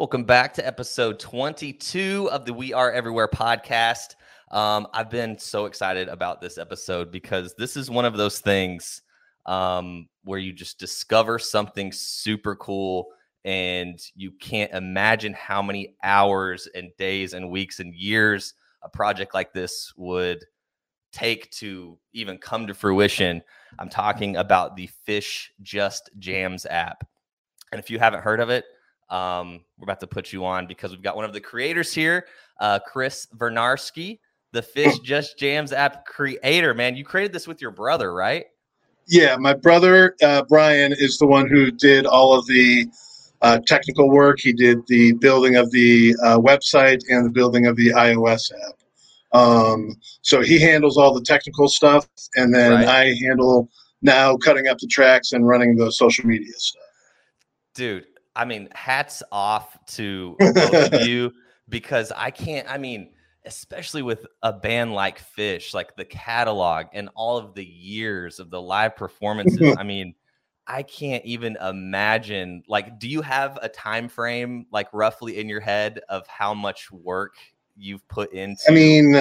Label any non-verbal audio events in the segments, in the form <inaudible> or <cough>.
Welcome back to episode 22 of the We Are Everywhere podcast. Um, I've been so excited about this episode because this is one of those things um, where you just discover something super cool and you can't imagine how many hours and days and weeks and years a project like this would take to even come to fruition. I'm talking about the Phish Just Jams app. And if you haven't heard of it, um, we're about to put you on because we've got one of the creators here, uh, Chris Vernarski, the Phish <clears throat> Just Jams app creator. Man, you created this with your brother, right? Yeah, my brother uh, Brian is the one who did all of the uh, technical work. He did the building of the uh, website and the building of the iOS app. Um, so he handles all the technical stuff, and then right. I handle now cutting up the tracks and running the social media stuff. Dude, I mean, hats off to both of <laughs> you because I can't, I mean, especially with a band like Phish, like the catalog and all of the years of the live performances. <laughs> I mean, I can't even imagine like do you have a time frame like roughly in your head of how much work you've put into I mean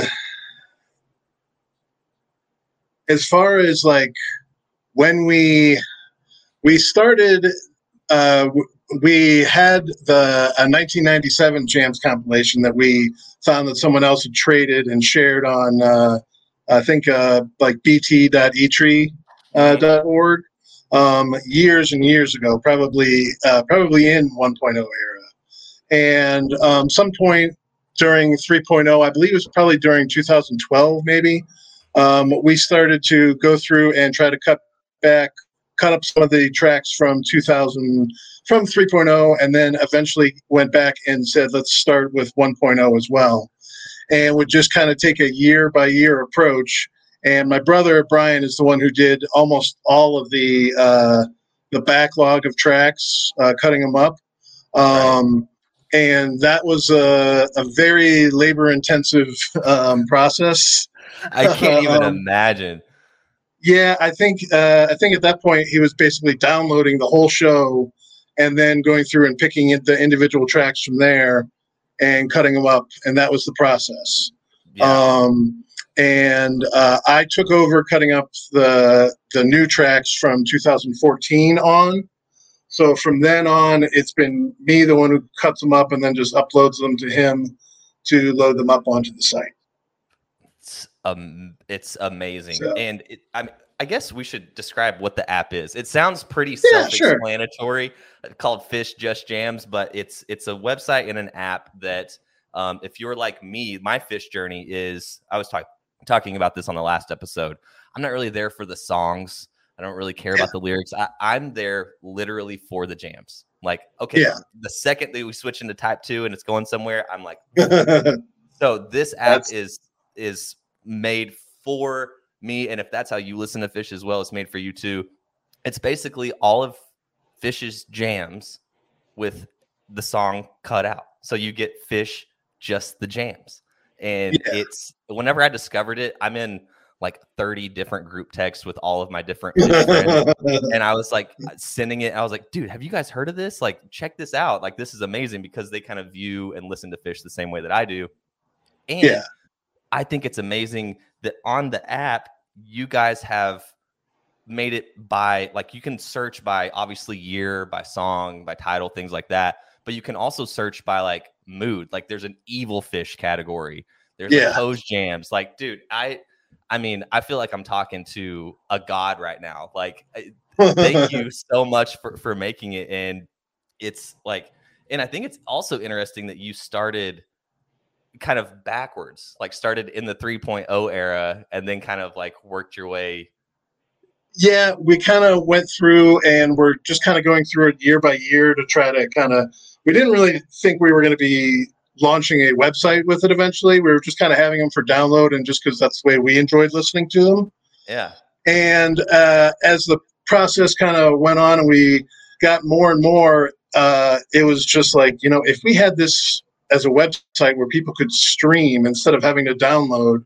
as far as like when we we started uh we had the a 1997 jams compilation that we found that someone else had traded and shared on uh, I think uh, like bt.etree.org uh, um, years and years ago, probably uh, probably in 1.0 era, and um, some point during 3.0, I believe it was probably during 2012, maybe. Um, we started to go through and try to cut back cut up some of the tracks from 2000 from 3.0 and then eventually went back and said let's start with 1.0 as well. And would just kind of take a year by year approach. And my brother brian is the one who did almost all of the uh, the backlog of tracks uh, cutting them up. Um, and that was a, a very labor intensive um, process. I can't <laughs> even um, imagine yeah, I think uh, I think at that point he was basically downloading the whole show and then going through and picking the individual tracks from there and cutting them up, and that was the process. Yeah. Um, and uh, I took over cutting up the the new tracks from 2014 on. So from then on, it's been me, the one who cuts them up and then just uploads them to him to load them up onto the site um, it's amazing. So, and it, I I guess we should describe what the app is. It sounds pretty yeah, self-explanatory, sure. Uh, called Phish Just Jams, but it's it's a website and an app that, um, if you're like me, my Phish journey is. I was talking talking about this on the last episode. I'm not really there for the songs. I don't really care yeah. about the lyrics. I, I'm there literally for the jams. Like, okay, yeah. the second that we switch into type two and it's going somewhere, I'm like, <laughs> so this app That's... is is made for me. And if that's how you listen to Phish as well, it's made for you too. It's basically all of Phish's jams with the song cut out. So you get Phish just the jams. And yeah. it's whenever I discovered it, I'm in like 30 different group texts with all of my different <laughs> friends. and I was like sending it. I was like, dude, have you guys heard of this? Like, check this out. Like, this is amazing because they kind of view and listen to Phish the same way that I do. And yeah. I think it's amazing that on the app, you guys have made it by like you can search by obviously year, by song, by title, things like that. But you can also search by like mood. Like there's an evil Phish category. There's yeah. like jams. Like, dude, I I mean, I feel like I'm talking to a god right now. Like, thank <laughs> you so much for for making it. And it's like, and I think it's also interesting that you started kind of backwards, like started in the 3.0 era and then kind of like worked your way? Yeah, we kind of went through and we're just kind of going through it year by year to try to kind of. We didn't really think we were going to be launching a website with it eventually. We were just kind of having them for download and just because that's the way we enjoyed listening to them. Yeah. And uh, as the process kind of went on and we got more and more, uh, it was just like, you know, if we had this as a website where people could stream instead of having to download,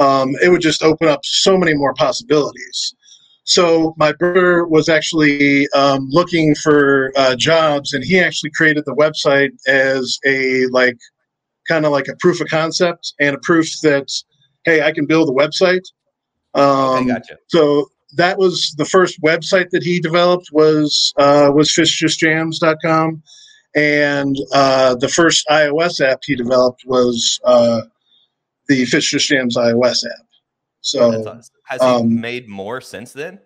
um, it would just open up so many more possibilities. so my brother was actually um, looking for uh, jobs, and he actually created the website as a like kind of like a proof of concept and a proof that hey, I can build a website. Um, gotcha. So that was the first website that he developed was uh, was phishjustjams.com. and uh, the first iOS app he developed was uh, the Phish Just Jams iOS app. So has he um, made more since then?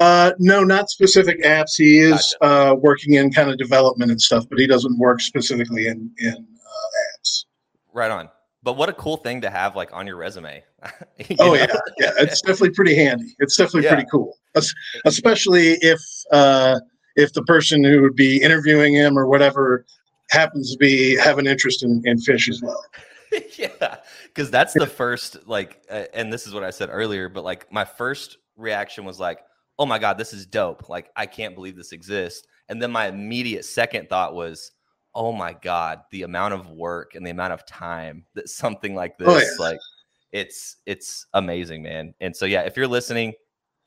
Uh, no, not specific apps. He is gotcha. uh, working in kind of development and stuff, but he doesn't work specifically in in uh, apps. Right on. But what a cool thing to have like on your resume. <laughs> you oh know? yeah, yeah, it's definitely pretty handy. It's definitely yeah. pretty cool, especially if uh, if the person who would be interviewing him or whatever happens to be have an interest in, in Phish as well. <laughs> yeah, because that's the first like, uh, and this is what I said earlier. But like, my first reaction was like, "Oh my god, this is dope! Like, I can't believe this exists." And then my immediate second thought was, "Oh my god, the amount of work and the amount of time that something like oh, this, oh, yeah. like, it's it's amazing, man." And so yeah, if you're listening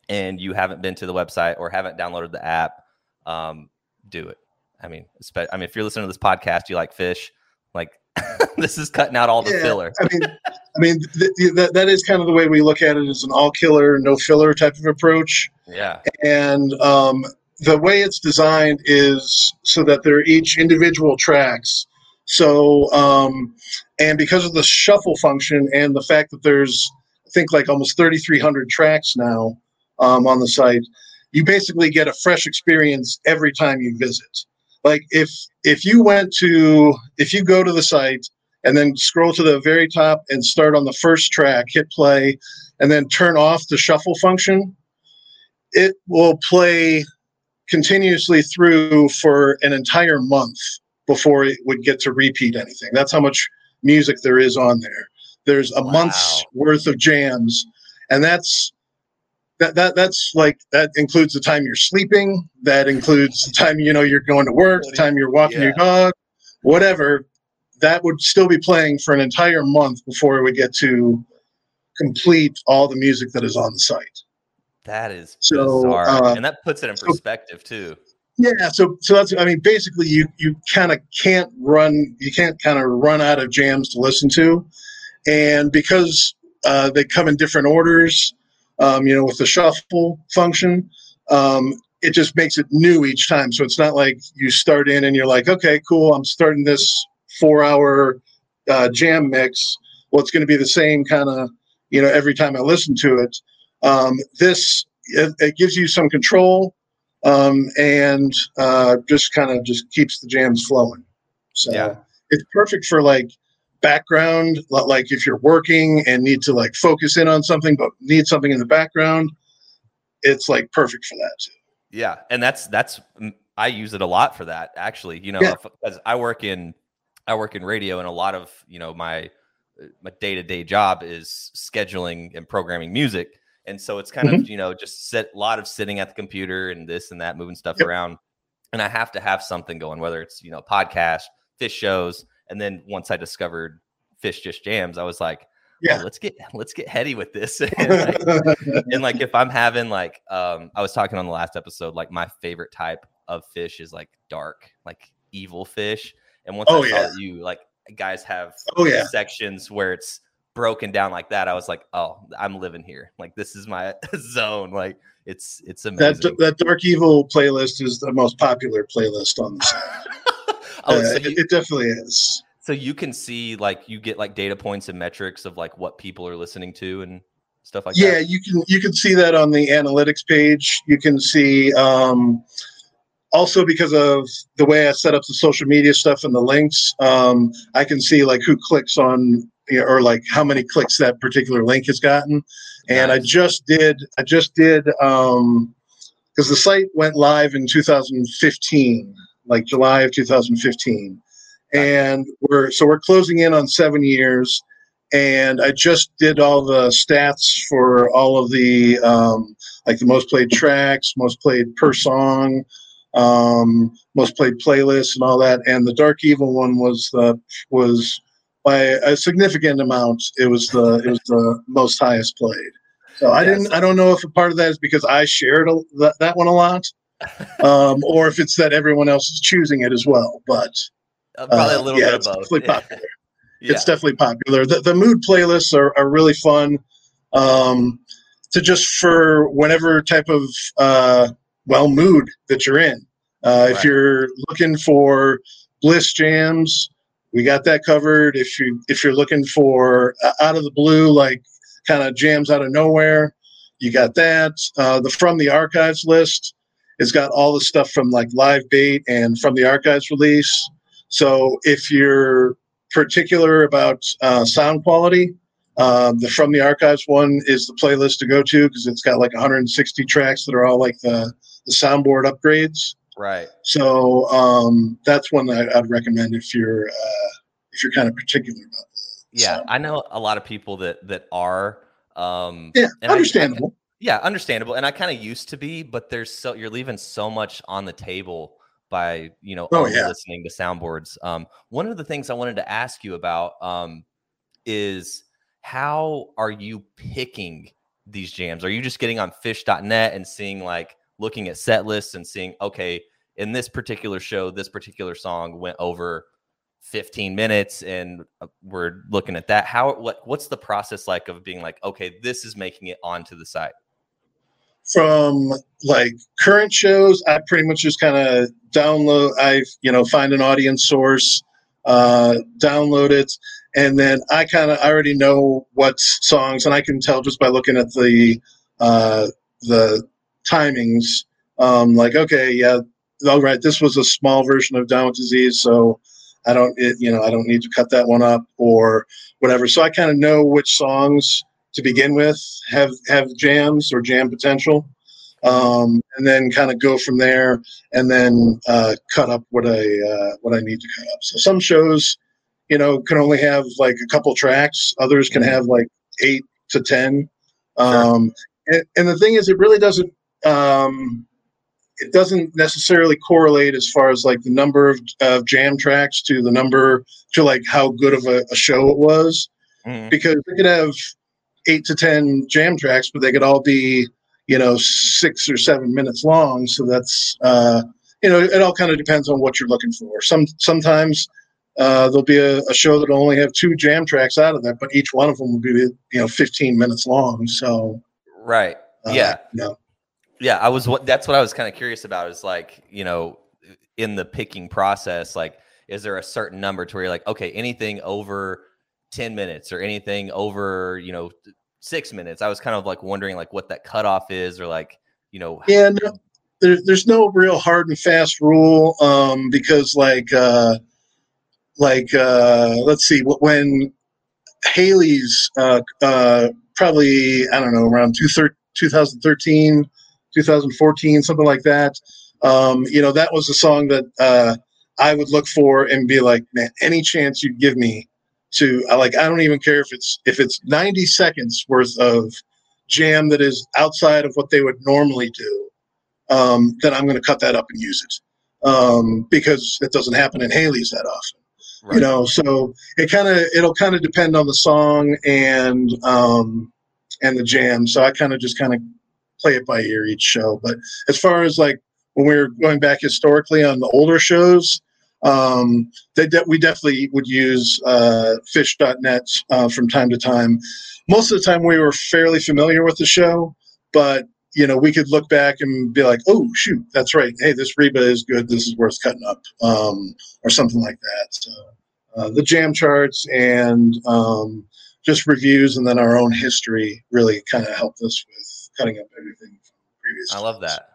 and you haven't been to the website or haven't downloaded the app, um, do it. I mean, I mean, if you're listening to this podcast, you like Phish, like <laughs> this is cutting out all the yeah, filler. I mean, I mean th- th- that, that is kind of the way we look at it as an all killer, no filler type of approach. Yeah. And um, the way it's designed is so that they're each individual tracks. So, um, and because of the shuffle function and the fact that there's, I think, like almost 3,300 tracks now um, on the site, you basically get a fresh experience every time you visit. Like if if you went to if you go to the site and then scroll to the very top and start on the first track hit play and then turn off the shuffle function it will play continuously through for an entire month before it would get to repeat anything. That's how much music there is on there. There's a wow. month's worth of jams and that's that, that that's like that includes the time you're sleeping that includes the time you know you're going to work the time you're walking yeah. your dog whatever that would still be playing for an entire month before we get to complete all the music that is on the site that is so bizarre. Uh, and that puts it in perspective so, too yeah so so that's i mean basically you you kind of can't run you can't kind of run out of jams to listen to and because uh, they come in different orders um, you know, with the shuffle function. Um, it just makes it new each time. So it's not like you start in and you're like, okay, cool, I'm starting this four hour uh, jam mix. Well, it's going to be the same kind of, you know, every time I listen to it. Um, this, it, it, gives you some control um, and uh, just kind of just keeps the jams flowing. So yeah. it's perfect for like background like if you're working and need to like focus in on something but need something in the background it's like perfect for that too yeah and that's that's mm, i use it a lot for that actually you know because yeah. i work in i work in radio and a lot of you know my my day-to-day job is scheduling and programming music and so it's kind mm-hmm. of you know just sit a lot of sitting at the computer and this and that moving stuff yep. around and i have to have something going whether it's you know podcast fish shows and then once I discovered Phish Just Jams, I was like, yeah, oh, let's get let's get heady with this. <laughs> <laughs> and, like, and, like, if I'm having like um I was talking on the last episode, like my favorite type of Phish is like dark, like evil Phish. And once oh, I yeah. saw you like guys have oh, yeah. sections where it's broken down like that, I was like, oh, I'm living here. Like this is my <laughs> zone. Like it's it's amazing. That, that dark evil playlist is the most popular playlist on the. Oh, uh, so you, it definitely is. So you can see like you get like data points and metrics of like what people are listening to and stuff like yeah, that. Yeah, you can you can see that on the analytics page. You can see um, also because of the way I set up the social media stuff and the links, um, I can see like who clicks on you know, or like how many clicks that particular link has gotten. And nice. I just did I just did um because the site went live in 2015 like July of 2015. And we're so we're closing in on seven years. And I just did all the stats for all of the um, like the most played tracks, most played per song, um, most played playlists, and all that. And the Dark Evil one was the was by a significant amount. It was the it was the most highest played. So I didn't. I don't know if a part of that is because I shared a, that, that one a lot, um, or if it's that everyone else is choosing it as well. But uh, probably a uh, little yeah, bit it's of both. Definitely popular. <laughs> yeah. It's definitely popular. The, the mood playlists are, are really fun. Um, to just for whatever type of uh, well mood that you're in. Uh, right. If you're looking for bliss jams, we got that covered. If you if you're looking for uh, out of the blue, like kind of jams out of nowhere, you got that. Uh, the from the archives list has got all the stuff from like live bait and from the archives release. So if you're particular about uh, sound quality, um, the From the Archives one is the playlist to go to because it's got like 160 tracks that are all like the, the soundboard upgrades. Right. So um, that's one that I'd recommend if you're uh, if you're kind of particular about. Yeah. I know a lot of people that that are. Um, yeah, understandable. Yeah, understandable, and I kind of used to be, but there's so you're leaving so much on the table by you know oh, yeah. listening to soundboards. Um, one of the things I wanted to ask you about um, is how are you picking these jams? Are you just getting on Phish.net and seeing like looking at set lists and seeing, okay, in this particular show, this particular song went over 15 minutes and uh, we're looking at that. How what what's the process like of being like, okay, this is making it onto the site? From like current shows, I pretty much just kind of download I you know find an audience source, uh download it and then I kind of I already know what songs, and I can tell just by looking at the uh, the timings. Um, like, okay, yeah, all right, this was a small version of Down with Disease, so I don't, it, you know, I don't need to cut that one up or whatever. So I kind of know which songs to begin with have have jams or jam potential, um, and then kind of go from there, and then uh, cut up what I uh, what I need to cut up. So some shows you know, can only have like a couple tracks. Others can have like eight to ten. Um, and, and, the thing is, it really doesn't. Um, it doesn't necessarily correlate as far as like the number of, of jam tracks to the number to like how good of a, a show it was, mm-hmm. because they could have eight to ten jam tracks, but they could all be you know six or seven minutes long. So that's uh, you know it all kind of depends on what you're looking for. Some sometimes uh, there'll be a, a, show that'll only have two jam tracks out of that, but each one of them will be you know 15 minutes long. So right, uh, yeah, yeah, yeah. I was what that's what I was kind of curious about. Is like you know in the picking process, like is there a certain number to where you're like okay, anything over 10 minutes or anything over you know six minutes? I was kind of like wondering like what that cutoff is or like you know yeah. No, there, there's no real hard and fast rule um, because like. Uh, like uh, let's see when Halley's uh, uh, probably I don't know around 2013, 2014, something like that. Um, you know, that was a song that uh, I would look for and be like, man, any chance you'd give me to like, I don't even care if it's if it's 90 seconds worth of jam that is outside of what they would normally do. Um, then I'm going to cut that up and use it um, because it doesn't happen in Halley's that often. Right. You know, so it kind of it'll kind of depend on the song and um, and the jam. So I kind of just kind of play it by ear each show. But as far as like when we were going back historically on the older shows, um, they de- we definitely would use uh, phish.net uh, from time to time. Most of the time, we were fairly familiar with the show, but you know, we could look back and be like, oh, shoot, that's right. Hey, this Reba is good. This is worth cutting up, um, or something like that. So, uh, the jam charts and um, just reviews and then our own history really kind of helped us with cutting up everything from previous. I love that.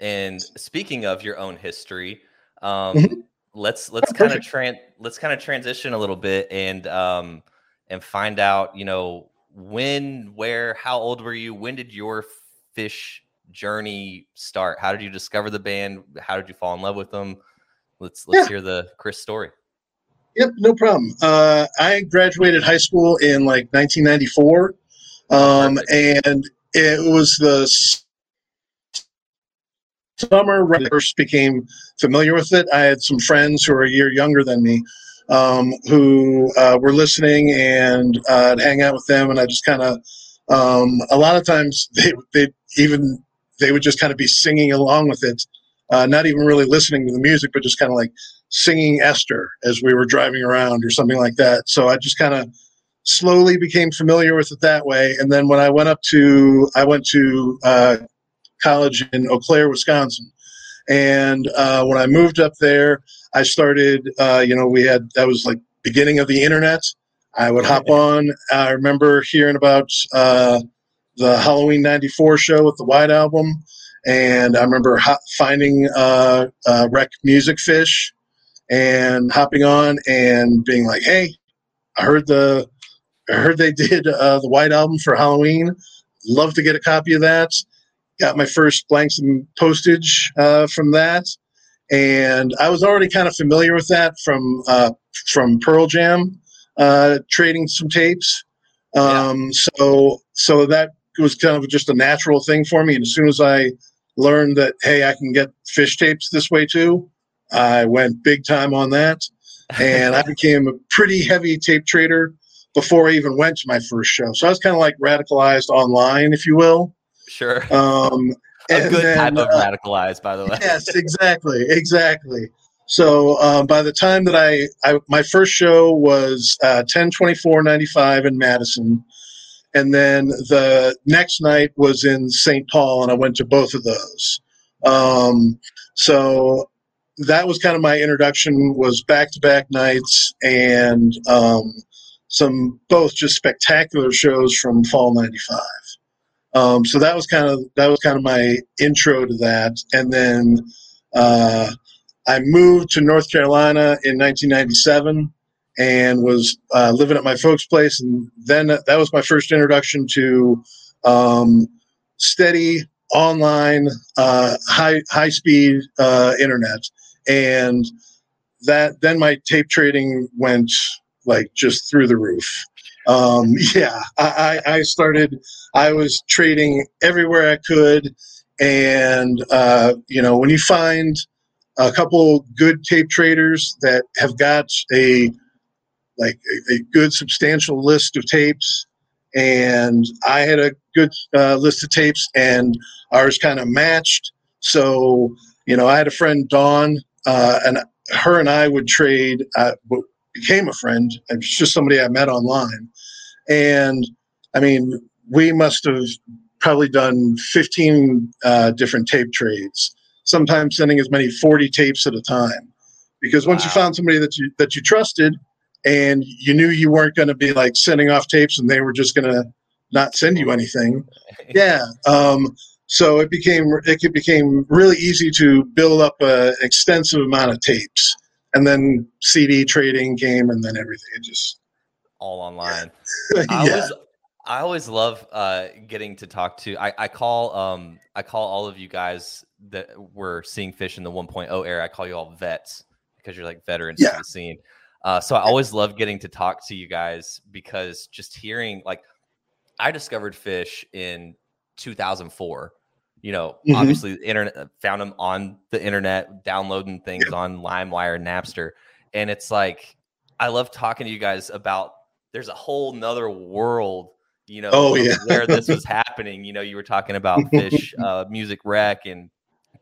And speaking of your own history, um, mm-hmm. Let's let's kind of tran let's kind of transition a little bit and um, and find out, you know, when, where, how old were you? When did your Phish journey start? How did you discover the band? How did you fall in love with them? Let's let's yeah. hear the Chris story. Yep, no problem. Uh, I graduated high school in like 1994, um, and it was the summer when I first became familiar with it. I had some friends who are a year younger than me um, who uh, were listening, and uh, I'd hang out with them, and I just kind of Um, a lot of times <laughs> they they even they would just kind of be singing along with it, uh, not even really listening to the music, but just kind of like singing Esther as we were driving around or something like that. So I just kind of slowly became familiar with it that way. And then when I went up to, I went to uh, college in Eau Claire, Wisconsin. And uh, when I moved up there, I started, uh, you know, we had, that was like beginning of the internet. I would hop on. I remember hearing about uh, the Halloween 94 show with the White Album. And I remember ho- finding uh, uh, Rec Music Phish and hopping on and being like, hey, I heard the I heard they did uh, the White Album for Halloween. Love to get a copy of that. Got my first blanks and postage uh, from that, and I was already kind of familiar with that from uh, from Pearl Jam, uh, trading some tapes. Um, yeah. So so that was kind of just a natural thing for me. And as soon as I learned that hey, I can get Phish tapes this way too, I went big time on that, <laughs> and I became a pretty heavy tape trader before I even went to my first show. So I was kind of like radicalized online, if you will. Sure. Um, a good then, type of uh, radicalized, by the way. yes, exactly, exactly. So um, by the time that I, I my first show was uh, ten twenty four ninety five in Madison, and then the next night was in St. Paul, and I went to both of those. Um, so that was kind of my introduction. Was back to back nights, and um, some both just spectacular shows from fall 95 um, so that was kind of that was kind of my intro to that. And then uh, i moved to north carolina in 1997 and was uh, living at my folks place. And then that was my first introduction to um, steady online uh, high high speed uh, internet. And that then my tape trading went like just through the roof. Um, <laughs> yeah, I, I started, I was trading everywhere I could. And, uh, you know, when you find a couple good tape traders that have got a, like a, a good substantial list of tapes, and I had a good uh, list of tapes, and ours kind of matched. So, you know, I had a friend, Dawn, uh, and her and I would trade. Uh, became a friend. It's just somebody I met online. And I mean, we must have probably done 15 uh, different tape trades, sometimes sending as many 40 tapes at a time. Because once wow. you found somebody that you that you trusted and you knew you weren't going to be like sending off tapes and they were just going to not send you anything. <laughs> yeah. Um, so it became it became really easy to build up an extensive amount of tapes and then CD trading came, and then everything. It just all online. <laughs> yeah. I always, I always love uh, getting to talk to. I, I call um I call all of you guys that were seeing Phish in the 1.0 era. I call you all vets because you're like veterans yeah. of the scene. Uh, so I always love getting to talk to you guys because just hearing like I discovered Phish in 2004 you know, mm-hmm. obviously internet uh, found them on the internet, downloading things yeah. on LimeWire, Napster. And it's like, I love talking to you guys about there's a whole nother world, you know, oh, yeah. where this was <laughs> happening. You know, you were talking about Phish, uh, music rec and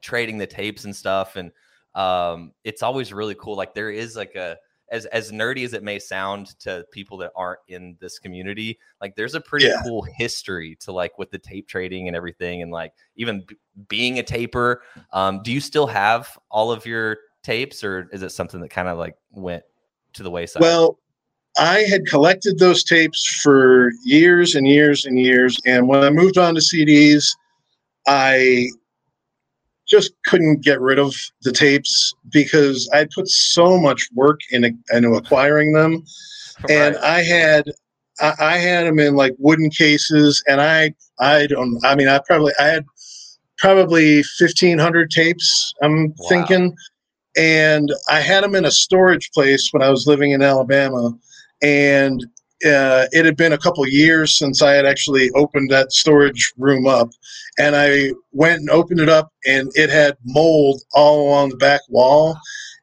trading the tapes and stuff. And um, it's always really cool. Like there is like a, as as nerdy as it may sound to people that aren't in this community, like there's a pretty yeah. cool history to like with the tape trading and everything, and like even b- being a taper. Um, do you still have all of your tapes, or is it something that kind of like went to the wayside? Well, I had collected those tapes for years and years and years, and when I moved on to CDs, I just couldn't get rid of the tapes because I put so much work in into acquiring them, right. and I had I, I, had them in like wooden cases, and I I don't I mean I probably I had probably fifteen hundred tapes. I'm wow. thinking, and I had them in a storage place when I was living in Alabama, and uh, it had been a couple years since I had actually opened that storage room up, and I went and opened it up, and it had mold all along the back wall,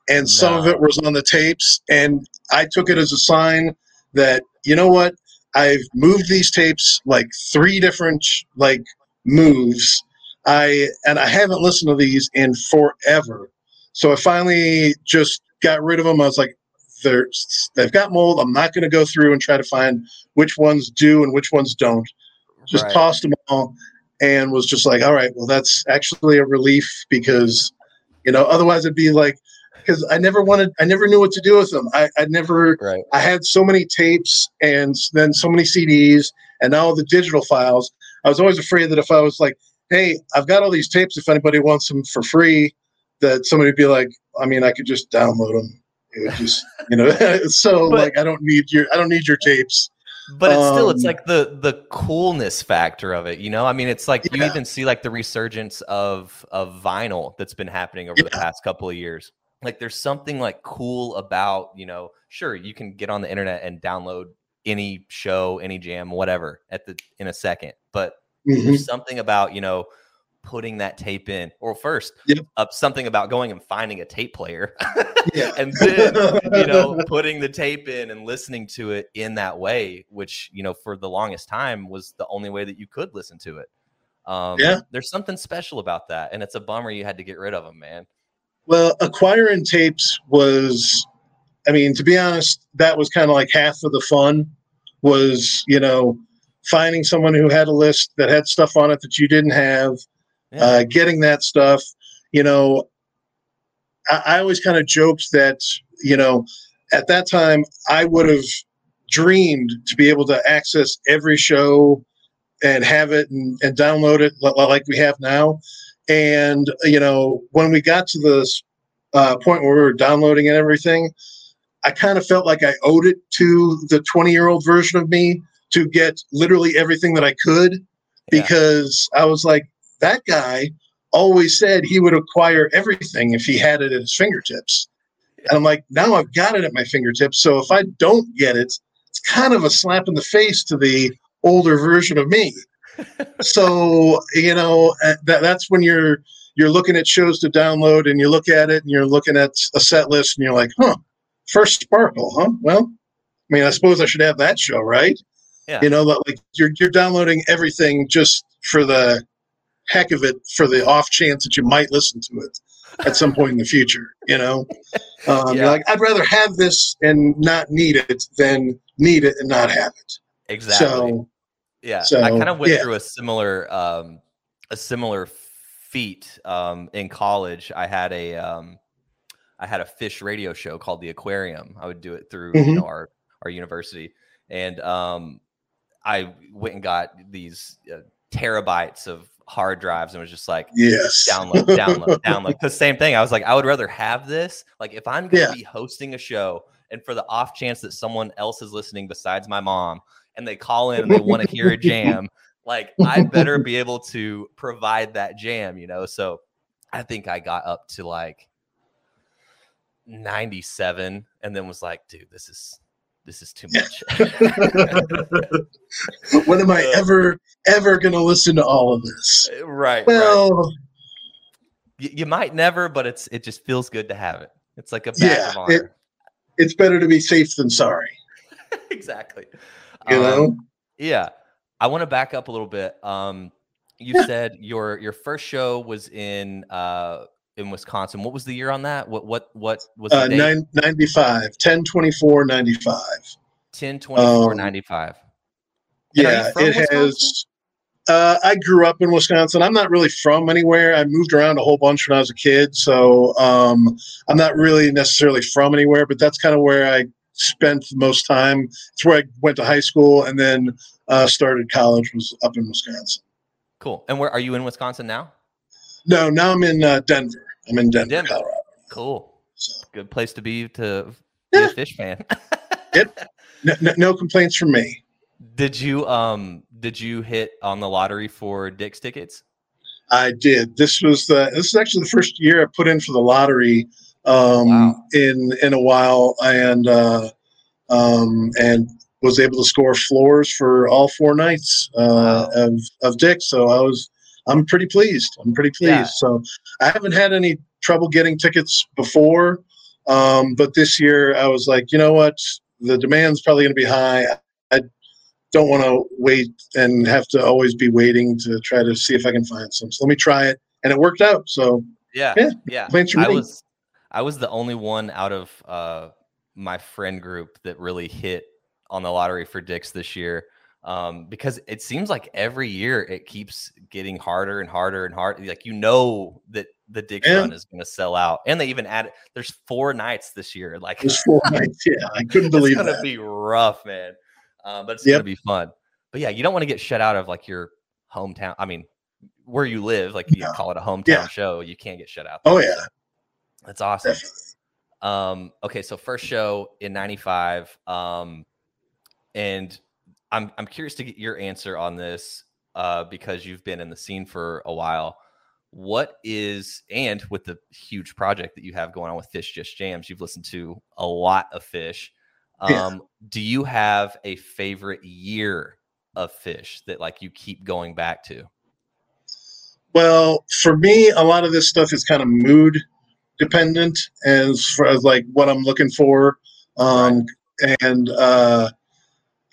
and no. some of it was on the tapes, and I took it as a sign that you know what, I've moved these tapes like three different like moves. I and I haven't listened to these in forever. So I finally just got rid of them. I was like, they're they've got mold. I'm not going to go through and try to find which ones do and which ones don't. Just right. tossed them all and was just like, all right, well, that's actually a relief because you know otherwise it'd be like because I never wanted, I never knew what to do with them. I, I never, right. I had so many tapes and then so many CDs and now the digital files. I was always afraid that if I was like, hey, I've got all these tapes, if anybody wants them for free, that somebody would be like, I mean, I could just download them. It just, you know, <laughs> so but, like, I don't need your, I don't need your tapes. But it's still, it's um, like the the coolness factor of it, you know. I mean, it's like yeah. you even see like the resurgence of of vinyl that's been happening over yeah. the past couple of years like there's something like cool about you know sure you can get on the internet and download any show any jam whatever at the in a second but mm-hmm. there's something about you know putting that tape in or first yep. uh, something about going and finding a tape player <laughs> and then you know <laughs> putting the tape in and listening to it in that way which you know for the longest time was the only way that you could listen to it. Um, yeah. there's something special about that and it's a bummer you had to get rid of them man. Well, acquiring tapes was, I mean, to be honest, that was kind of like half of the fun was, you know, finding someone who had a list that had stuff on it that you didn't have, yeah. uh, getting that stuff. You know, I, I always kind of joked that, you know, at that time I would have dreamed to be able to access every show and have it and, and download it like we have now. And you know, when we got to this uh, point where we were downloading and everything, I kind of felt like I owed it to the 20 year old version of me to get literally everything that I could because yeah. I was like, that guy always said he would acquire everything if he had it at his fingertips. And I'm like, now I've got it at my fingertips. So if I don't get it, it's kind of a slap in the face to the older version of me <laughs> so you know uh, that, that's when you're you're looking at shows to download and you look at it and you're looking at a set list and you're like, huh, first Sparkle, huh? Well, I mean, I suppose I should have that show, right? Yeah. You know, like you're you're downloading everything just for the heck of it, for the off chance that you might listen to it at some point in the future. You know, <laughs> um, yeah. like I'd rather have this and not need it than need it and not have it. Exactly. So yeah, so, I kind of went yeah. through a similar um, a similar feat um, in college. I had a um, I had a Phish radio show called the Aquarium. I would do it through mm-hmm. you know our our university, and um, I went and got these uh, terabytes of hard drives and was just like yes download download <laughs> download because same thing i was like i would rather have this like if i'm going to yeah. be hosting a show and for the off chance that someone else is listening besides my mom and they call in and they want to hear a jam, <laughs> like I better be able to provide that jam, you know? So I think I got up to like 97 and then was like, dude, this is this is too much. <laughs> when am I ever ever going to listen to all of this? Uh, right. Well, right. You, you, might never, but it's it just feels good to have it. It's like a badge yeah, of honor. It, it's better to be safe than sorry. <laughs> exactly. You know? Um, yeah. I want to back up a little bit. Um, you yeah. said your your first show was in uh in Wisconsin. What was the year on that? What what what was uh, nine, 95, 10 24 95. 10 24 um, 95. yeah, it Wisconsin? has uh, I grew up in Wisconsin. I'm not really from anywhere. I moved around a whole bunch when I was a kid, so um, I'm not really necessarily from anywhere. But that's kind of where I spent the most time. It's where I went to high school and then uh, started college. Was up in Wisconsin. Cool. And where are you in Wisconsin now? No, now I'm in uh, Denver. I'm in Denver, Denver. Colorado. Cool. So. Good place to be to be yeah. a Phish fan. <laughs> yep. No, no, no, complaints from me. Did you um did you hit on the lottery for Dick's tickets? I did. This was the this is actually the first year I put in for the lottery um, wow. in in a while, and uh, um, and was able to score floors for all four nights uh, wow. of of Dick. So I was I'm pretty pleased. I'm pretty pleased. Yeah. So I haven't had any trouble getting tickets before, um, but this year I was like, you know what, the demand's probably going to be high. I don't want to wait and have to always be waiting to try to see if I can find some. So let me try it, and it worked out. So yeah, yeah, yeah. I was I was the only one out of uh, my friend group that really hit on the lottery for Dick's this year. Um, because it seems like every year it keeps getting harder and harder and harder. Like you know that the Dick's yeah. run is going to sell out, and they even added. There's four nights this year. <laughs> Like there's four nights. Yeah, I couldn't <laughs> believe it's gonna be rough, man. Um, but it's yep. gonna be fun. But yeah, you don't want to get shut out of like your hometown. I mean, where you live, like you call it a hometown yeah. show, you can't get shut out. Oh, there. Oh yeah, that's awesome. Definitely. Um, okay, so first show in '95, um, and I'm I'm curious to get your answer on this uh, because you've been in the scene for a while. What is and with the huge project that you have going on with Phish Just Jams, you've listened to a lot of Phish. Um, yeah. Do you have a favorite year of Phish that like you keep going back to? Well, for me, a lot of this stuff is kind of mood dependent as far as like what I'm looking for. Um, right. And, uh,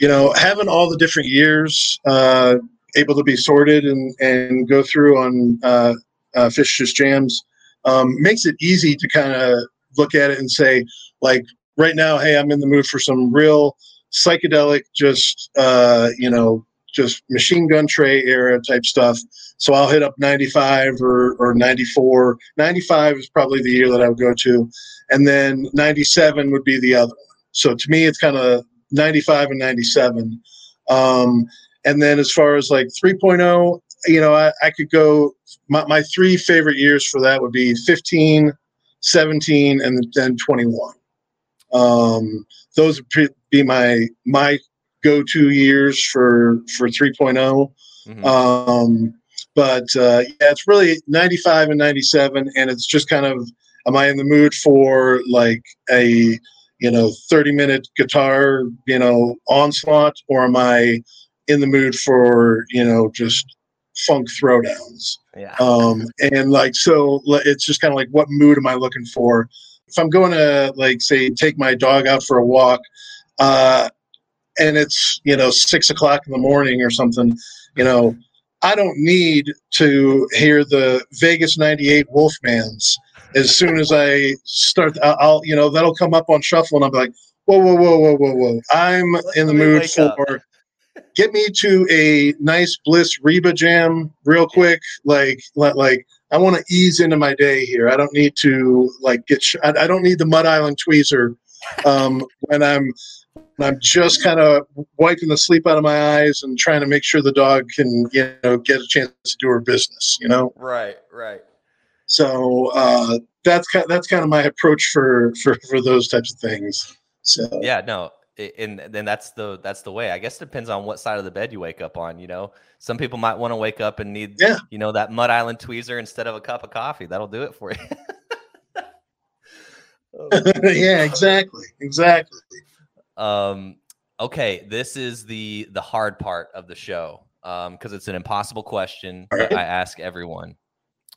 you know, having all the different years uh, able to be sorted and, and go through on uh, uh, Just Jams um, makes it easy to kind of look at it and say, like, right now, hey, I'm in the mood for some real psychedelic, just, uh, you know, just machine gun Trey era type stuff. So I'll hit up 95 or, or 94. 95 is probably the year that I would go to. And then 97 would be the other one. So to me, it's kind of 95 and 97. Um, and then as far as like 3.0, you know, I, I could go, my, my three favorite years for that would be 15, 17, and then 21. Um, those would be my my go-to years for for 3.0. Mm-hmm. Um, but uh, yeah, it's really 95 and 97, and it's just kind of, am I in the mood for like a you know 30 minute guitar you know onslaught, or am I in the mood for you know just funk throwdowns? Yeah. Um, and like so, it's just kind of like what mood am I looking for? If I'm going to like say take my dog out for a walk, uh, and it's you know six o'clock in the morning or something, you know, I don't need to hear the Vegas '98 Wolfmans. As soon as I start, I'll you know that'll come up on shuffle, and I'm like, whoa, whoa, whoa, whoa, whoa, whoa! I'm in the mood for. <laughs> Get me to a nice Bliss Reba jam real quick. Like, like I want to ease into my day here. I don't need to like get. Sh- I, I don't need the Mud Island tweezer um, when I'm I'm just kind of wiping the sleep out of my eyes and trying to make sure the dog can, you know, get a chance to do her business. You know. Right. Right. So uh, that's kind that's kind of my approach for for for those types of things. So yeah, no, and then that's the that's the way. I guess it depends on what side of the bed you wake up on. You know, some people might want to wake up and need, yeah. you know, that Mud Island tweezer instead of a cup of coffee. That'll do it for you. <laughs> <laughs> yeah, exactly, exactly. Um, okay, this is the the hard part of the show um, because it's an impossible question right. I ask everyone.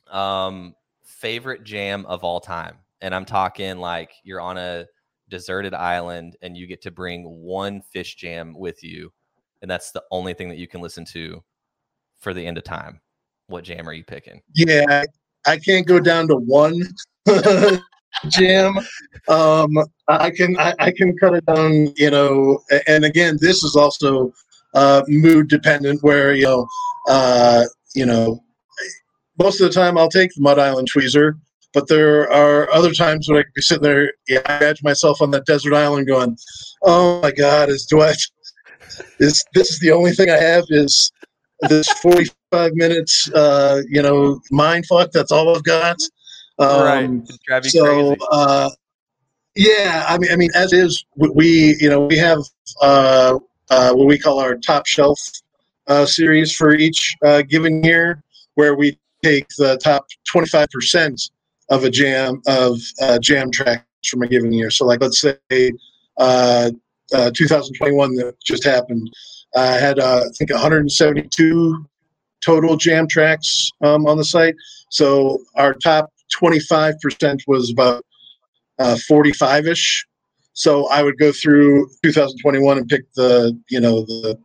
Um, favorite jam of all time, and I'm talking like you're on a deserted island and you get to bring one Phish jam with you, and that's the only thing that you can listen to for the end of time. What jam are you picking? Yeah, I can't go down to one <laughs> jam. Um, I can I, I, can cut it down, you know. And again, this is also uh, mood dependent, where you know, uh, you know, most of the time I'll take the Mud Island tweezer, but there are other times when I could be sitting there, yeah, I imagine myself on that desert island, going, "Oh my God, is do I? <laughs> Is this is the only thing I have? Is this forty five minutes? Uh, you know, mind fuck? That's all I've got." Um, right. so, uh, yeah, I mean, I mean, as is, we, you know, we have uh, uh, what we call our top shelf uh, series for each uh, given year, where we take the top 25% of a jam of uh, jam tracks from a given year. So, like, let's say uh, 2021 that just happened, I had I think 172 total jam tracks um, on the site. So our top 25% was about 45 uh, ish. So I would go through 2021 and pick the, you know, the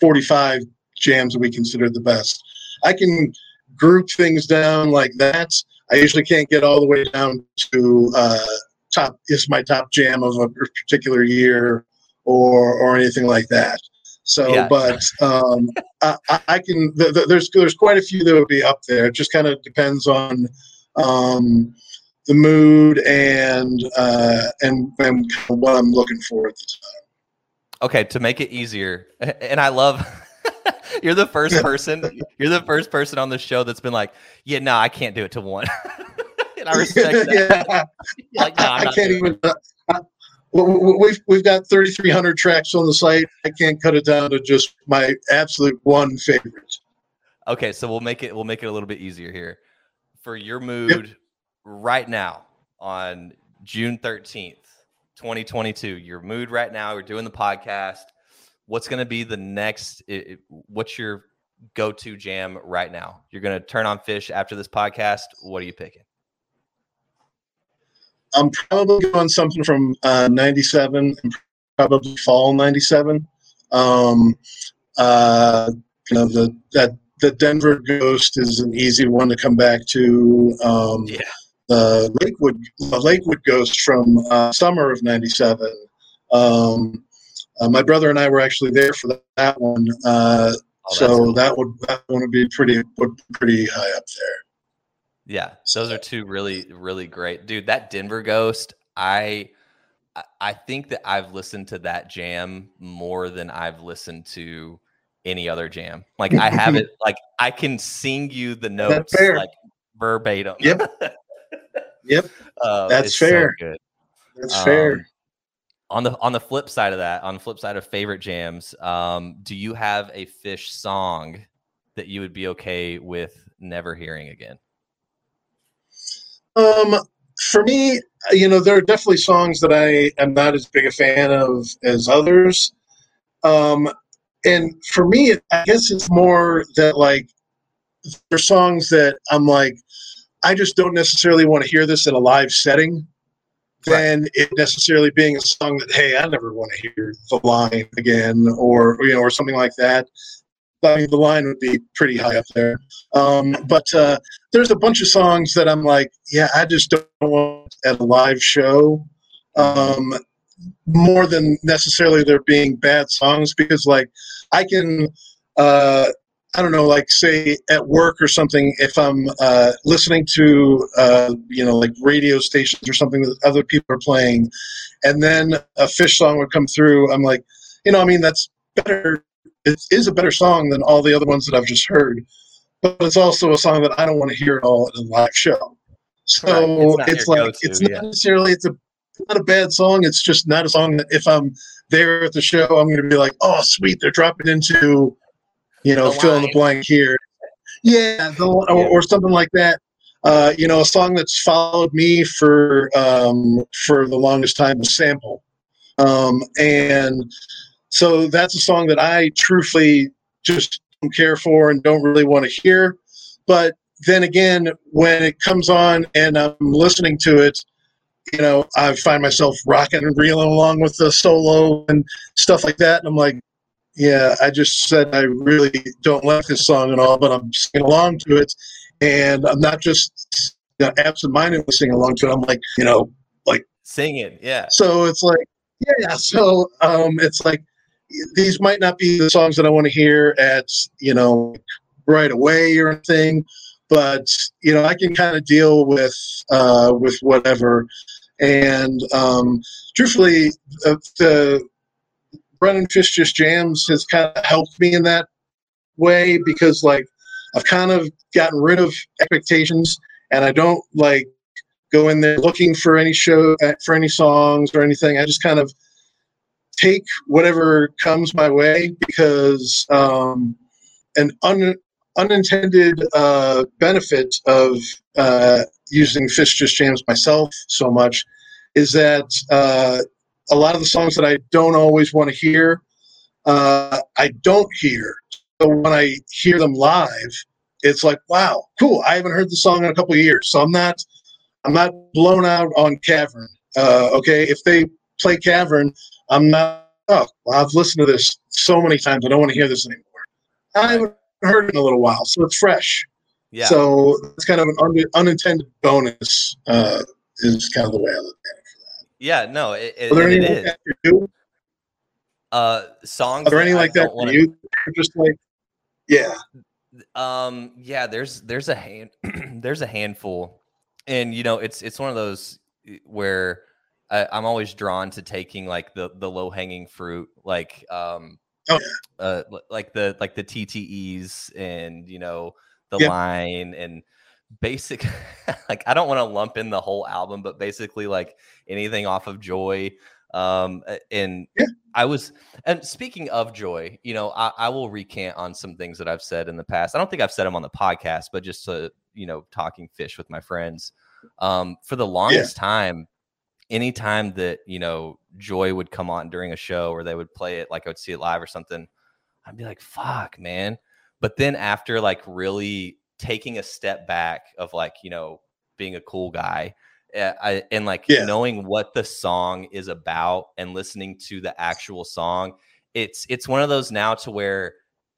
45 jams that we consider the best. I can group things down like that. I usually can't get all the way down to uh, top is my top jam of a particular year or or anything like that. So, yeah. but um, I, I, can. Th- th- there's there's quite a few that would be up there. It just kind of depends on um, the mood and uh, and and what I'm looking for at the time. Okay, to make it easier, and I love. <laughs> you're the first person. You're the first person on the show that's been like, "Yeah, no, I can't do it to one." <laughs> and I respect that. yeah. like, no, I can't even. Uh, we've we've got 3,300 tracks on the site. I can't cut it down to just my absolute one favorite. Okay, so we'll make it we'll make it a little bit easier here. For your mood yep. right now on June 13th, 2022, your mood right now, we're doing the podcast. What's going to be the next it, what's your go-to jam right now? You're going to turn on Phish after this podcast. What are you picking? I'm probably going something from uh, 97 and probably fall 97. Um, uh, you know, the, that, the Denver Ghost is an easy one to come back to. Um, yeah. The Lakewood, the Lakewood Ghost from uh, summer of '97. Um, uh, my brother and I were actually there for that, one, uh, oh, so cool. that would that one would be pretty would pretty high up there. Yeah, those are two really, really great, dude. That Denver Ghost, I, I think that I've listened to that jam more than I've listened to any other jam. Like I have it, like I can sing you the <laughs> notes like verbatim. Yep. <laughs> yep. Uh, That's fair. So good. That's um, fair. On the on the flip side of that, on the flip side of favorite jams, um, do you have a Phish song that you would be okay with never hearing again? Um, for me, you know, there are definitely songs that I am not as big a fan of as others. Um, and for me, I guess it's more that like there are songs that I'm like, I just don't necessarily want to hear this in a live setting. Right. Than it necessarily being a song that hey, I never want to hear the line again, or you know, or something like that. I mean, the line would be pretty high up there. Um, but uh, there's a bunch of songs that I'm like, yeah, I just don't want at a live show. Um, more than necessarily there being bad songs, because like I can, uh, I don't know, like say at work or something, if I'm uh, listening to, uh, you know, like radio stations or something that other people are playing, and then a Phish song would come through, I'm like, you know, I mean, that's better it is a better song than all the other ones that I've just heard. But it's also a song that I don't want to hear at all in a live show. So right. it's, it's like it's not yeah. necessarily it's a not a bad song. It's just not a song that if I'm there at the show, I'm going to be like, oh, sweet, they're dropping into, you know, the fill in the blank here. Yeah, the, or, or, something like that. Uh, you know, a song that's followed me for um, for the longest time was "Sample," um, and so that's a song that I truthfully just don't care for and don't really want to hear. But then again, when it comes on and I'm listening to it, you know, I find myself rocking and reeling along with the solo and stuff like that. And I'm like, yeah, I just said I really don't like this song at all, but I'm singing along to it. And I'm not just you know, absent-mindedly singing along to it. I'm like, you know, like singing, yeah. So it's like, yeah. So um, it's like these might not be the songs that I want to hear at you know right away or anything, but you know I can kind of deal with uh, with whatever. And um, truthfully, uh, the Brennan Phish just jams has kind of helped me in that way because like I've kind of gotten rid of expectations and I don't like go in there looking for any show uh, for any songs or anything. I just kind of take whatever comes my way because um, an un, unintended uh, benefit of uh, using Phish Just Jams myself so much is that uh, a lot of the songs that I don't always want to hear, uh, I don't hear. So when I hear them live, it's like, wow, cool. I haven't heard the song in a couple of years, so I'm not, I'm not blown out on Cavern. Uh, okay, if they play Cavern, I'm not oh, I've listened to this so many times. I don't want to hear this anymore. I haven't heard it in a little while, so it's fresh. Yeah. So it's kind of an un- unintended bonus. Uh, is kind of the way I look at it. Yeah. No. It, it, Are there any it like is. Uh, songs. Are there any like that for you? Just like, yeah. Um. Yeah. There's there's a hand <clears throat> there's a handful, and you know it's it's one of those where I, am always drawn to taking like the the low hanging fruit, like um, oh, uh, like the like the TTEs and you know the yeah. line and basic <laughs> like I don't want to lump in the whole album, but basically like anything off of Joy. Um, and yeah. I was, and speaking of Joy, you know, I, I, will recant on some things that I've said in the past. I don't think I've said them on the podcast, but just to, you know, talking Phish with my friends. Um, for the longest yeah. time, anytime that you know joy would come on during a show or they would play it like i would see it live or something i'd be like fuck man but then after like really taking a step back of like you know being a cool guy eh, I, and like yeah. knowing what the song is about and listening to the actual song it's it's one of those now to where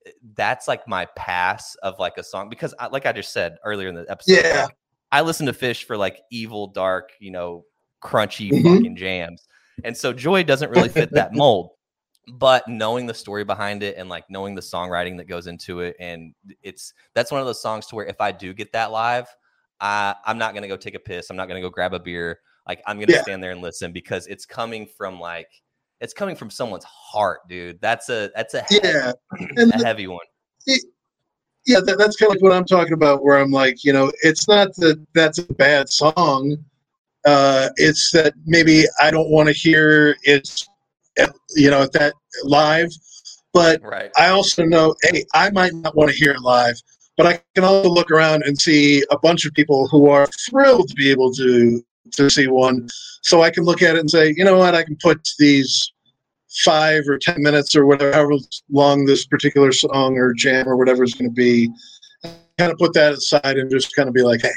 eh, that's like my pass of like a song because I, like i just said earlier in the episode yeah. Like, i listen to Phish for like evil dark you know crunchy mm-hmm. fucking jams. And so Joy doesn't really fit that mold. But knowing the story behind it and like knowing the songwriting that goes into it, and it's that's one of those songs to where if I do get that live, I, I'm not gonna go take a piss. I'm not gonna go grab a beer. Like I'm gonna yeah. stand there and listen because it's coming from like it's coming from someone's heart, dude. That's a that's a yeah, <clears throat> heavy, a heavy one. It, yeah, that, that's kind of like what I'm talking about. Where I'm like, you know, it's not that that's a bad song uh, it's that maybe I don't want to hear you know, at that live. But right. I also know, hey, I might not want to hear it live, but I can also look around and see a bunch of people who are thrilled to be able to to see one. So I can look at it and say, you know what, I can put these five or ten minutes or whatever long this particular song or jam or whatever is going to be, kind of put that aside and just kind of be like, hey,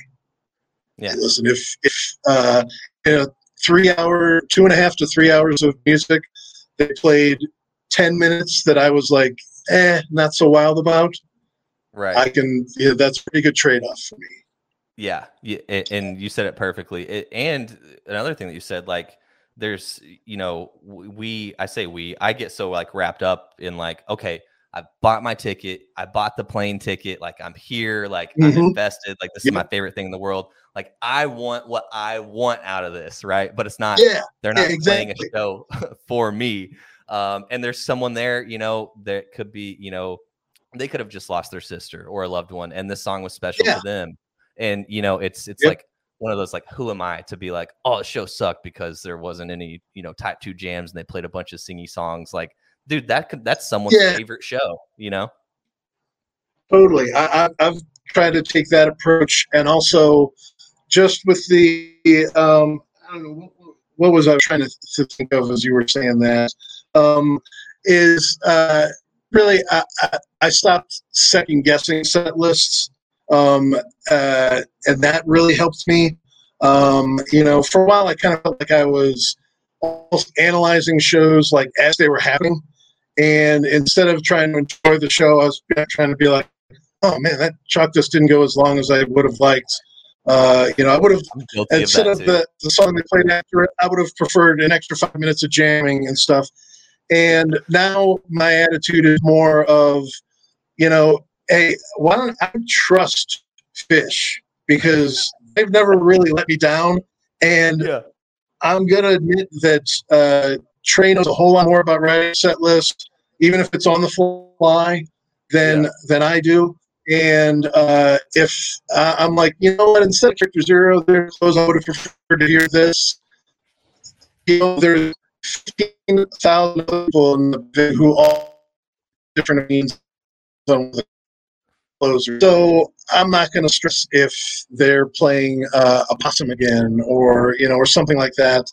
yeah. Listen, if if uh, you know three hour, two and a half to three hours of music, they played ten minutes that I was like, eh, not so wild about. Right. I can. Yeah, that's pretty good trade off for me. Yeah, yeah, and you said it perfectly. It, and another thing that you said, like, there's, you know, we, I say we, I get so like wrapped up in like, okay, I bought my ticket. I bought the plane ticket. Like I'm here. Like mm-hmm. I'm invested. Like this is my favorite thing in the world. Like I want what I want out of this, right? But it's not. Yeah, they're not yeah, exactly. playing a show <laughs> for me. Um, and there's someone there, you know, that could be, you know, they could have just lost their sister or a loved one, and this song was special yeah. to them. And you know, it's it's yep. like one of those like, who am I to be like, oh, the show sucked because there wasn't any, you know, type two jams and they played a bunch of singy songs. Like dude, that could that's someone's yeah. favorite show, you know? Totally. I, I've tried to take that approach, and also just with the um, I don't know what was I trying to, to think of as you were saying that um, is uh, really I, I, stopped second guessing set lists, um, uh, and that really helped me. Um, you know, for a while I kind of felt like I was almost analyzing shows like as they were happening and instead of trying to enjoy the show, I was trying to be like, oh man, that Chalkdust didn't go as long as I would have liked. Uh, you know, I would have instead of, of the, the song they played after it, I would have preferred an extra five minutes of jamming and stuff. And now my attitude is more of, you know, hey, why don't I trust Phish because they've never really let me down, and yeah. I'm gonna admit that uh, Trey knows a whole lot more about writing set lists even if it's on the fly, than yeah. than I do. And uh, if uh, I'm like, you know what, instead of character zero, there's those I would have preferred to hear this. You know, there's 15,000 people in the who all different means on the closer. So I'm not going to stress if they're playing uh, a possum again or you know or something like that.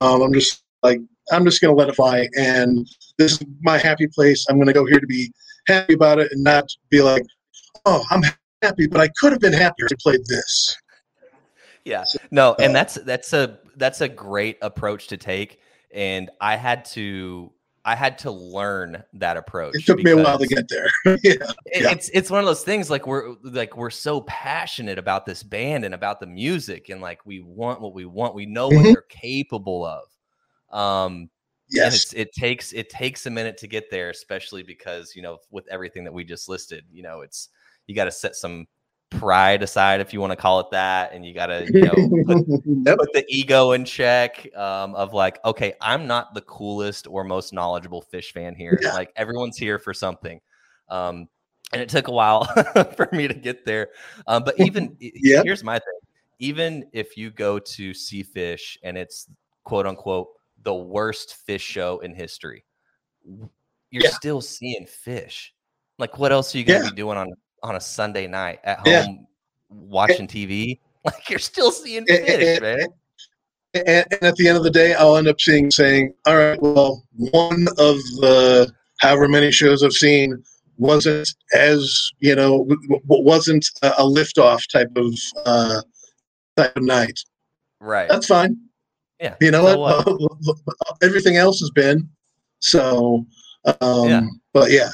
Um, I'm just like I'm just going to let it fly. And this is my happy place. I'm going to go here to be happy about it and not be like, oh, I'm happy, but I could have been happier to play this. Yeah, no, and that's that's a that's a great approach to take. And I had to I had to learn that approach. It took me a while to get there. <laughs> yeah. It's it's one of those things like we're like we're so passionate about this band and about the music and like we want what we want. We know mm-hmm. what they're capable of. Um yes it takes it takes a minute to get there especially because you know with everything that we just listed you know it's you got to set some pride aside if you want to call it that and you got to you know put, <laughs> yep. put, the ego in check um, of like okay i'm not the coolest or most knowledgeable Phish fan here yeah. like everyone's here for something um, and it took a while <laughs> for me to get there um, but even <laughs> yeah. here's my thing even if you go to see Phish and it's quote unquote the worst Phish show in history. You're yeah. still seeing Phish. Like, what else are you gonna yeah. be doing on on a Sunday night at home yeah. watching TV? <laughs> Like, you're still seeing Phish, man. And, and, at the end of the day, I'll end up seeing saying, "All right, well, one of the however many shows I've seen wasn't as you know wasn't a, a liftoff type of uh, type of night." Right. That's fine. Yeah. You know so what? what? Everything else has been. So, um, yeah. but yeah.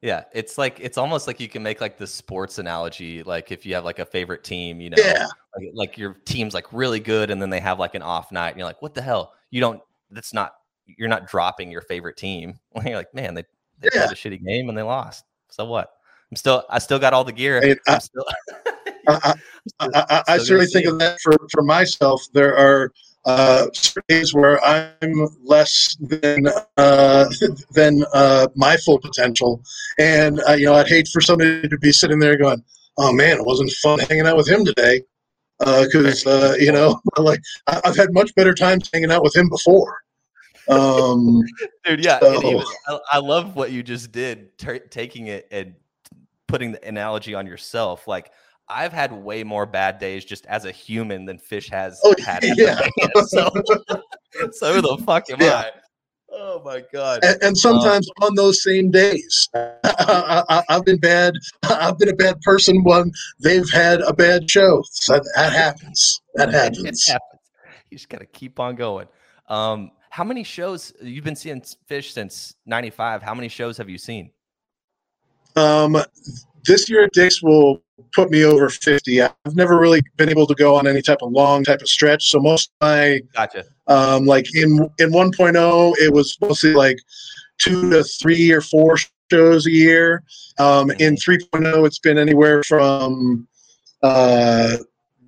Yeah, it's like it's almost like you can make like the sports analogy, like if you have like a favorite team, you know, yeah. like, like your team's like really good, and then they have like an off night, and you're like, what the hell? You don't. That's not. You're not dropping your favorite team. When <laughs> you're like, man, they they yeah. played a shitty game and they lost. So what? I'm still. I still got all the gear. I, <laughs> I, still, I, I, I certainly think of that for for myself. There are uh, days where I'm less than uh, <laughs> than uh, my full potential, and uh, you know I'd hate for somebody to be sitting there going, "Oh man, it wasn't fun hanging out with him today," uh because uh, uh, you know <laughs> like I've had much better times hanging out with him before. Um, <laughs> Dude, yeah, so. even, I, I, love what you just did, t- taking it and putting the analogy on yourself, like I've had way more bad days just as a human than Phish has oh, <laughs> had. Yeah. so, <laughs> so who the fuck am yeah. I? Oh my god! And, and sometimes um, on those same days, <laughs> I, have been bad. I've been a bad person when they've had a bad show. So that happens. That happens. It happens. You just got to keep on going. Um, how many shows you've been seeing Phish since '95? How many shows have you seen? Um, this year at Dick's will put me over 50. I've never really been able to go on any type of long type of stretch. So most of my, gotcha. Um, like in, in 1.0, it was mostly like two to three or four shows a year. Um, in 3.0, it's been anywhere from uh,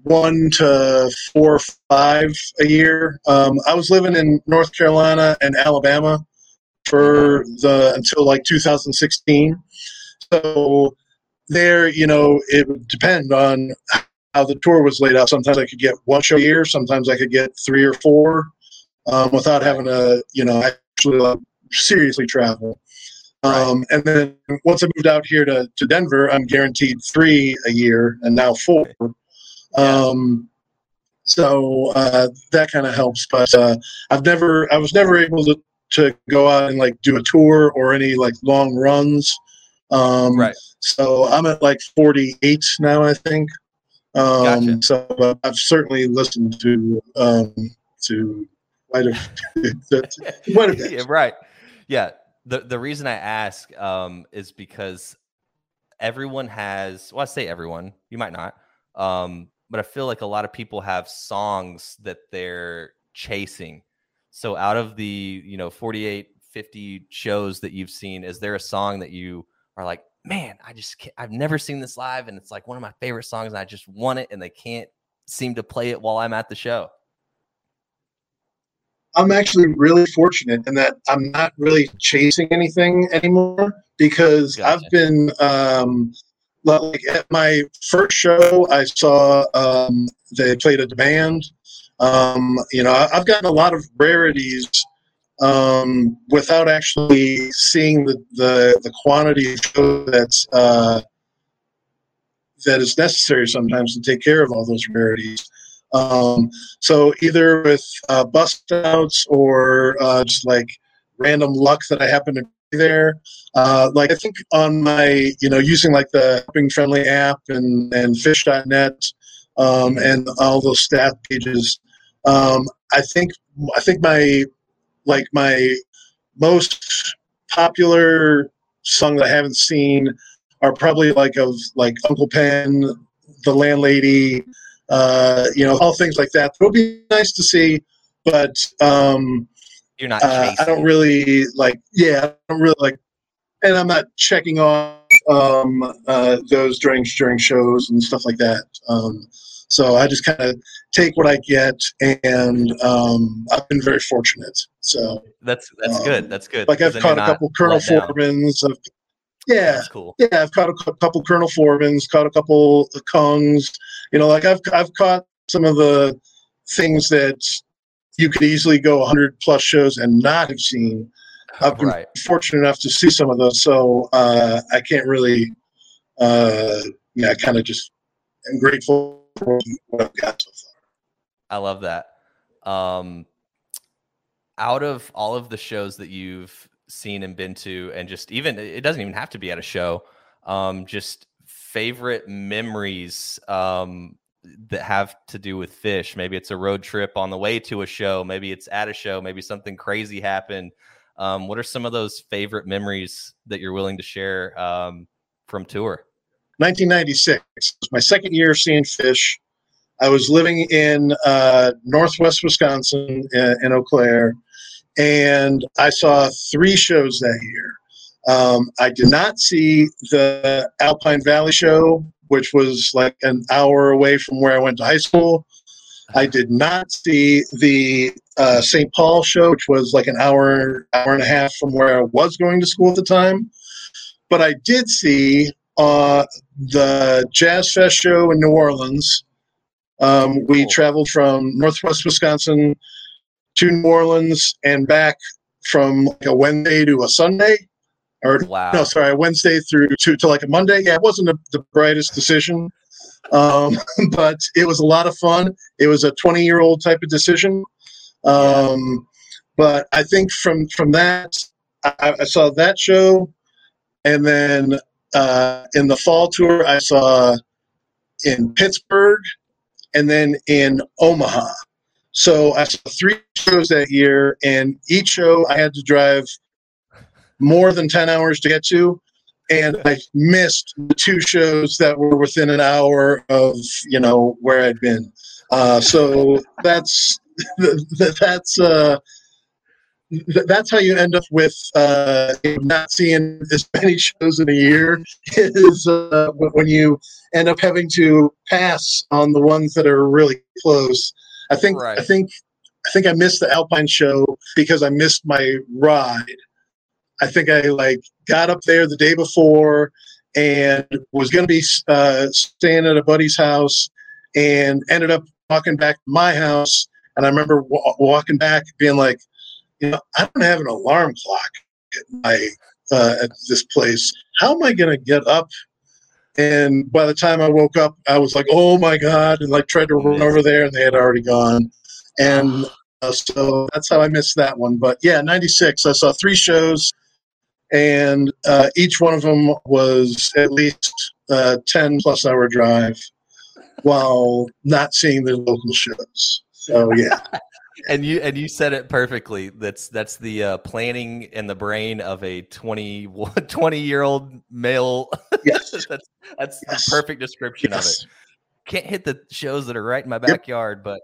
one to four or five a year. Um, I was living in North Carolina and Alabama for the until like 2016. So there, you know, it would depend on how the tour was laid out. Sometimes I could get one show a year. Sometimes I could get three or four um, without having to, you know, actually like, seriously travel. Um, and then once I moved out here to, to Denver, I'm guaranteed three a year and now four. Um, so uh, that kind of helps. But uh, I've never, I was never able to, to go out and like do a tour or any like long runs. Um, right. So I'm at like 48 now, I think. Um, gotcha. So I've certainly listened to um, to quite a, <laughs> quite a bit. Yeah, right. Yeah. The the reason I ask um, is because everyone has. Well, I say everyone. You might not. Um, but I feel like a lot of people have songs that they're chasing. So out of the you know 48, 50 shows that you've seen, is there a song that you are like, man, I just can't, I've never seen this live, and it's like one of my favorite songs, and I just want it, and they can't seem to play it while I'm at the show. I'm actually really fortunate in that I'm not really chasing anything anymore because gotcha. I've been um, like at my first show, I saw um, they played a demand. Um, you know, I've gotten a lot of rarities um, without actually seeing the, the, the quantity that's uh, that is necessary sometimes to take care of all those rarities. Um, so either with uh, bust outs or uh, just like random luck that I happen to be there. Uh, like I think on my, you know, using like the Helping Friendly app and, and Phish.net um, and all those stat pages, um, I think I think my like my most popular song that I haven't seen are probably like of like Uncle Pen, The Landlady, uh, you know, all things like that. It would be nice to see, but um, you're not. Uh, I don't really like. Yeah, I don't really like, and I'm not checking off um, uh, those during during shows and stuff like that. Um, so I just kind of take what I get, and um, I've been very fortunate. So that's that's um, good. That's good. Like I've caught a couple Colonel Forbins. Of, yeah, that's cool. Yeah, I've caught a couple Colonel Forbins, caught a couple Kungs. You know, like I've I've caught some of the things that you could easily go 100 plus shows and not have seen. <sighs> I've been right. fortunate enough to see some of those, so uh, I can't really, uh, yeah, kind of just am grateful what I've got so far. I love that. Um, out of all of the shows that you've seen and been to, and just even it doesn't even have to be at a show, um, just favorite memories um, that have to do with Phish. Maybe it's a road trip on the way to a show. Maybe it's at a show. Maybe something crazy happened. Um, what are some of those favorite memories that you're willing to share um, from tour? 1996, was my second year seeing Phish. I was living in uh, Northwest Wisconsin in, in Eau Claire, and I saw three shows that year. Um, I did not see the Alpine Valley show, which was like an hour away from where I went to high school. I did not see the uh, St. Paul show, which was like an hour, hour and a half from where I was going to school at the time. But I did see uh, the Jazz Fest show in New Orleans. Um, we traveled from Northwest Wisconsin to New Orleans and back from like a Wednesday to a Sunday or wow. no, sorry, Wednesday through to, to like a Monday. Yeah, it wasn't a, the brightest decision, um, <laughs> but it was a lot of fun. It was a 20 year old type of decision. Um, but I think from from that, I, I saw that show, and then uh, in the fall tour, I saw in Pittsburgh, and then in Omaha. So I saw three shows that year, and each show I had to drive more than 10 hours to get to and I missed the two shows that were within an hour of you know where I'd been. Uh, so that's <laughs> that's uh, that's how you end up with uh, not seeing as many shows in a year. <laughs> Is uh, when you end up having to pass on the ones that are really close. I think right. I think I think I missed the Alpine show because I missed my ride I think I like got up there the day before and was going to be uh, staying at a buddy's house and ended up walking back to my house. And I remember w- walking back being like, you know, I don't have an alarm clock at my uh, at this place. How am I going to get up? And by the time I woke up, I was like, oh my god, and like tried to run over there, and they had already gone. And uh, so that's how I missed that one. But yeah, '96. I saw three shows and uh, each one of them was at least uh, 10 plus hour drive while not seeing the local shows so yeah <laughs> and you and you said it perfectly that's that's the uh, planning and the brain of a 20 <laughs> 20 year old male yes <laughs> that's that's yes. the perfect description yes. of it can't hit the shows that are right in my backyard yep. but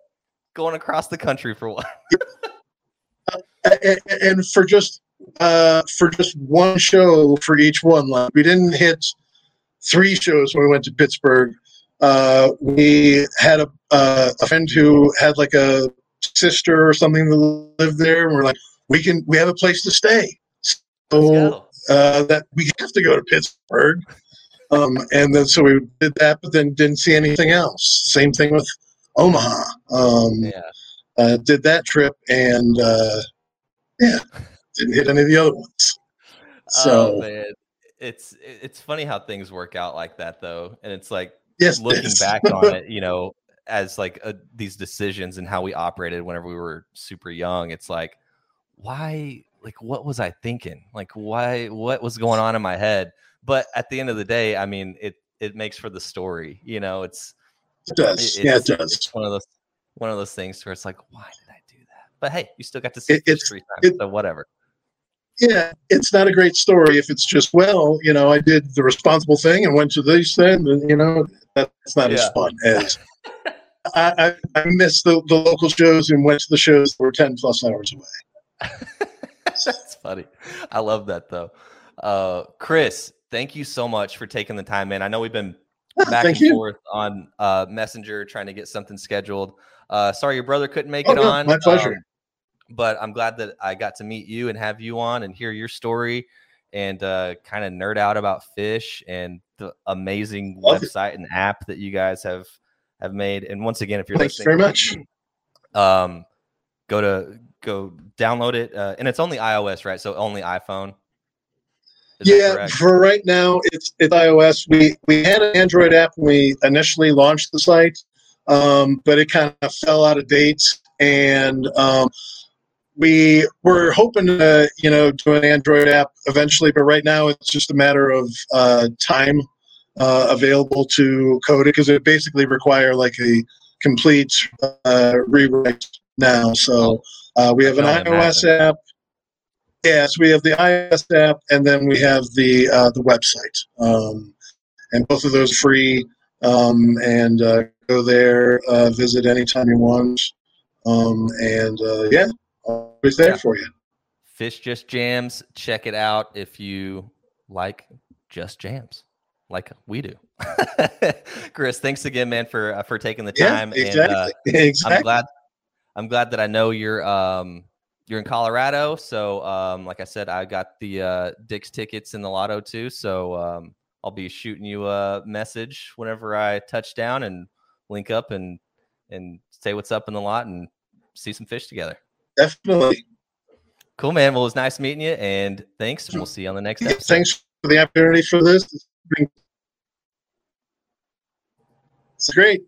going across the country for one <laughs> uh, and, and for just uh, for just one show for each one. Like we didn't hit three shows when we went to Pittsburgh. Uh, we had a, uh, a friend who had like a sister or something that lived there, and we're like, we can we have a place to stay, so uh, that we have to go to Pittsburgh. Um, and then so we did that, but then didn't see anything else. Same thing with Omaha. Um, yeah. Uh, did that trip, and uh, yeah, didn't hit any of the other ones. So oh, it's it's funny how things work out like that though, and it's like yes, looking back on it, you know, as like a, these decisions and how we operated whenever we were super young. It's like, why? Like, what was I thinking? Like, why? What was going on in my head? But at the end of the day, I mean, it it makes for the story. You know, it's it does. It, yeah, it does. It's one of those one of those things where it's like, why did I do that? But hey, you still got to see it, it's, three times, it, so whatever yeah, it's not a great story if it's just well, you know, I did the responsible thing and went to this thing, and you know, that's not yeah. as fun as. I, I, missed the, the local shows and went to the shows that were ten plus hours away. <laughs> that's funny. I love that though. Uh, Chris, thank you so much for taking the time, man. I know we've been back and you. forth on uh, Messenger trying to get something scheduled. Uh, sorry, your brother couldn't make oh, it no, on. My pleasure. Um, but I'm glad that I got to meet you and have you on and hear your story and uh, kind of nerd out about Phish and the amazing Love website it. and app that you guys have have made. And once again, if you're Thanks listening, very much. <clears throat> Um, go to go download it, uh, and it's only iOS, right? So only iPhone. Is yeah, for right now, it's it's iOS. We we had an Android app when we initially launched the site, um, but it kind of fell out of date, and um, we were hoping to you know do an Android app eventually, but right now it's just a matter of uh, time uh, available to code it because it basically require like a complete uh, rewrite now. So uh, we have an iOS imagine. app. Yes, we have the iOS app, and then we have the uh, the website, um, and both of those free. Um, and uh, go there, visit anytime you want, um, and yeah, always there yeah. for you. Phish Just Jams. Check it out if you like just jams, like we do. <laughs> Chris, thanks again, man, for uh, for taking the time. Yeah, exactly. And, uh, exactly. <laughs> I'm glad. I'm glad that I know you're um you're in Colorado. So um like I said, I got the uh Dick's tickets in the lotto too. So um I'll be shooting you a message whenever I touch down and link up and and say what's up in the lot and see some Phish together. Definitely. Cool, man. Well, it was nice meeting you, and thanks. We'll see you on the next episode. Thanks for the opportunity for this. It's great.